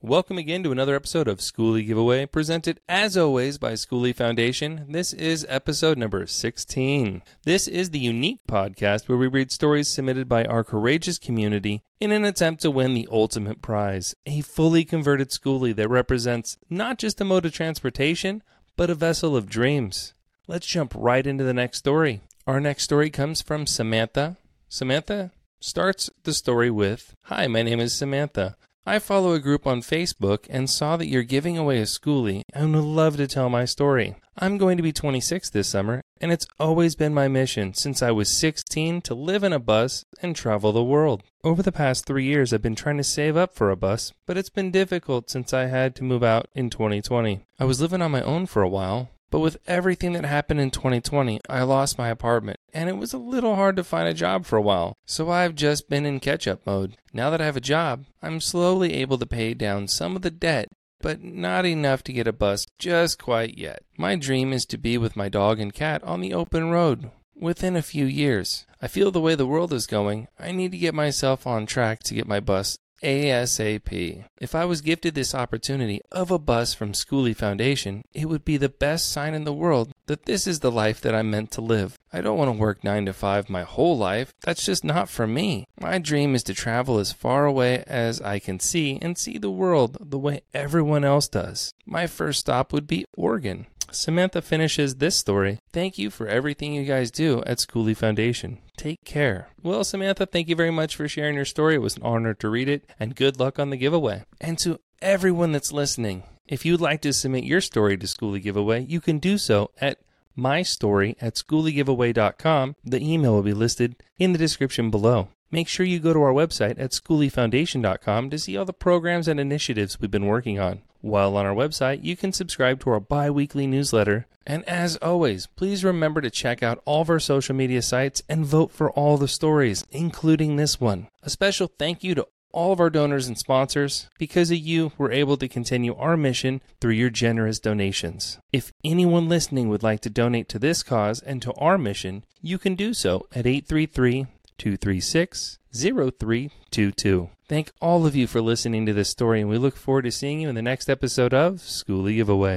Welcome again to another episode of Skoolie Giveaway, presented as always by Skoolie Foundation. This is episode number 16. This is the unique podcast where we read stories submitted by our courageous community in an attempt to win the ultimate prize a fully converted skoolie that represents not just a mode of transportation, but a vessel of dreams. Let's jump right into the next story. Our next story comes from Samantha. Samantha starts the story with Hi, my name is Samantha. I follow a group on Facebook and saw that you're giving away a skoolie and would love to tell my story. I'm going to be 26 this summer, and it's always been my mission since I was 16 to live in a bus and travel the world. Over the past three years, I've been trying to save up for a bus, but it's been difficult since I had to move out in 2020. I was living on my own for a while, but with everything that happened in 2020, I lost my apartment, and it was a little hard to find a job for a while. So I've just been in catch up mode. Now that I have a job, I'm slowly able to pay down some of the debt, but not enough to get a bus just quite yet. My dream is to be with my dog and cat on the open road within a few years. I feel the way the world is going, I need to get myself on track to get my bus ASAP. If I was gifted this opportunity of a bus from Skoolie Foundation, it would be the best sign in the world that this is the life that I'm meant to live. I don't want to work 9 to 5 my whole life. That's just not for me. My dream is to travel as far away as I can see and see the world the way everyone else does. My first stop would be Oregon. Samantha finishes this story. Thank you for everything you guys do at Skoolie Foundation. Take care. Well, Samantha, thank you very much for sharing your story. It was an honor to read it, and good luck on the giveaway. And to everyone that's listening, if you'd like to submit your story to Skoolie Giveaway, you can do so at my story at skooliegiveaway.com. The email will be listed in the description below. Make sure you go to our website at skooliefoundation.com to see all the programs and initiatives we've been working on. While on our website, you can subscribe to our bi weekly newsletter. And as always, please remember to check out all of our social media sites and vote for all the stories, including this one. A special thank you to all of our donors and sponsors. Because of you, we're able to continue our mission through your generous donations. If anyone listening would like to donate to this cause and to our mission, you can do so at 833 236 0322. Thank all of you for listening to this story, and we look forward to seeing you in the next episode of Skoolie Giveaway.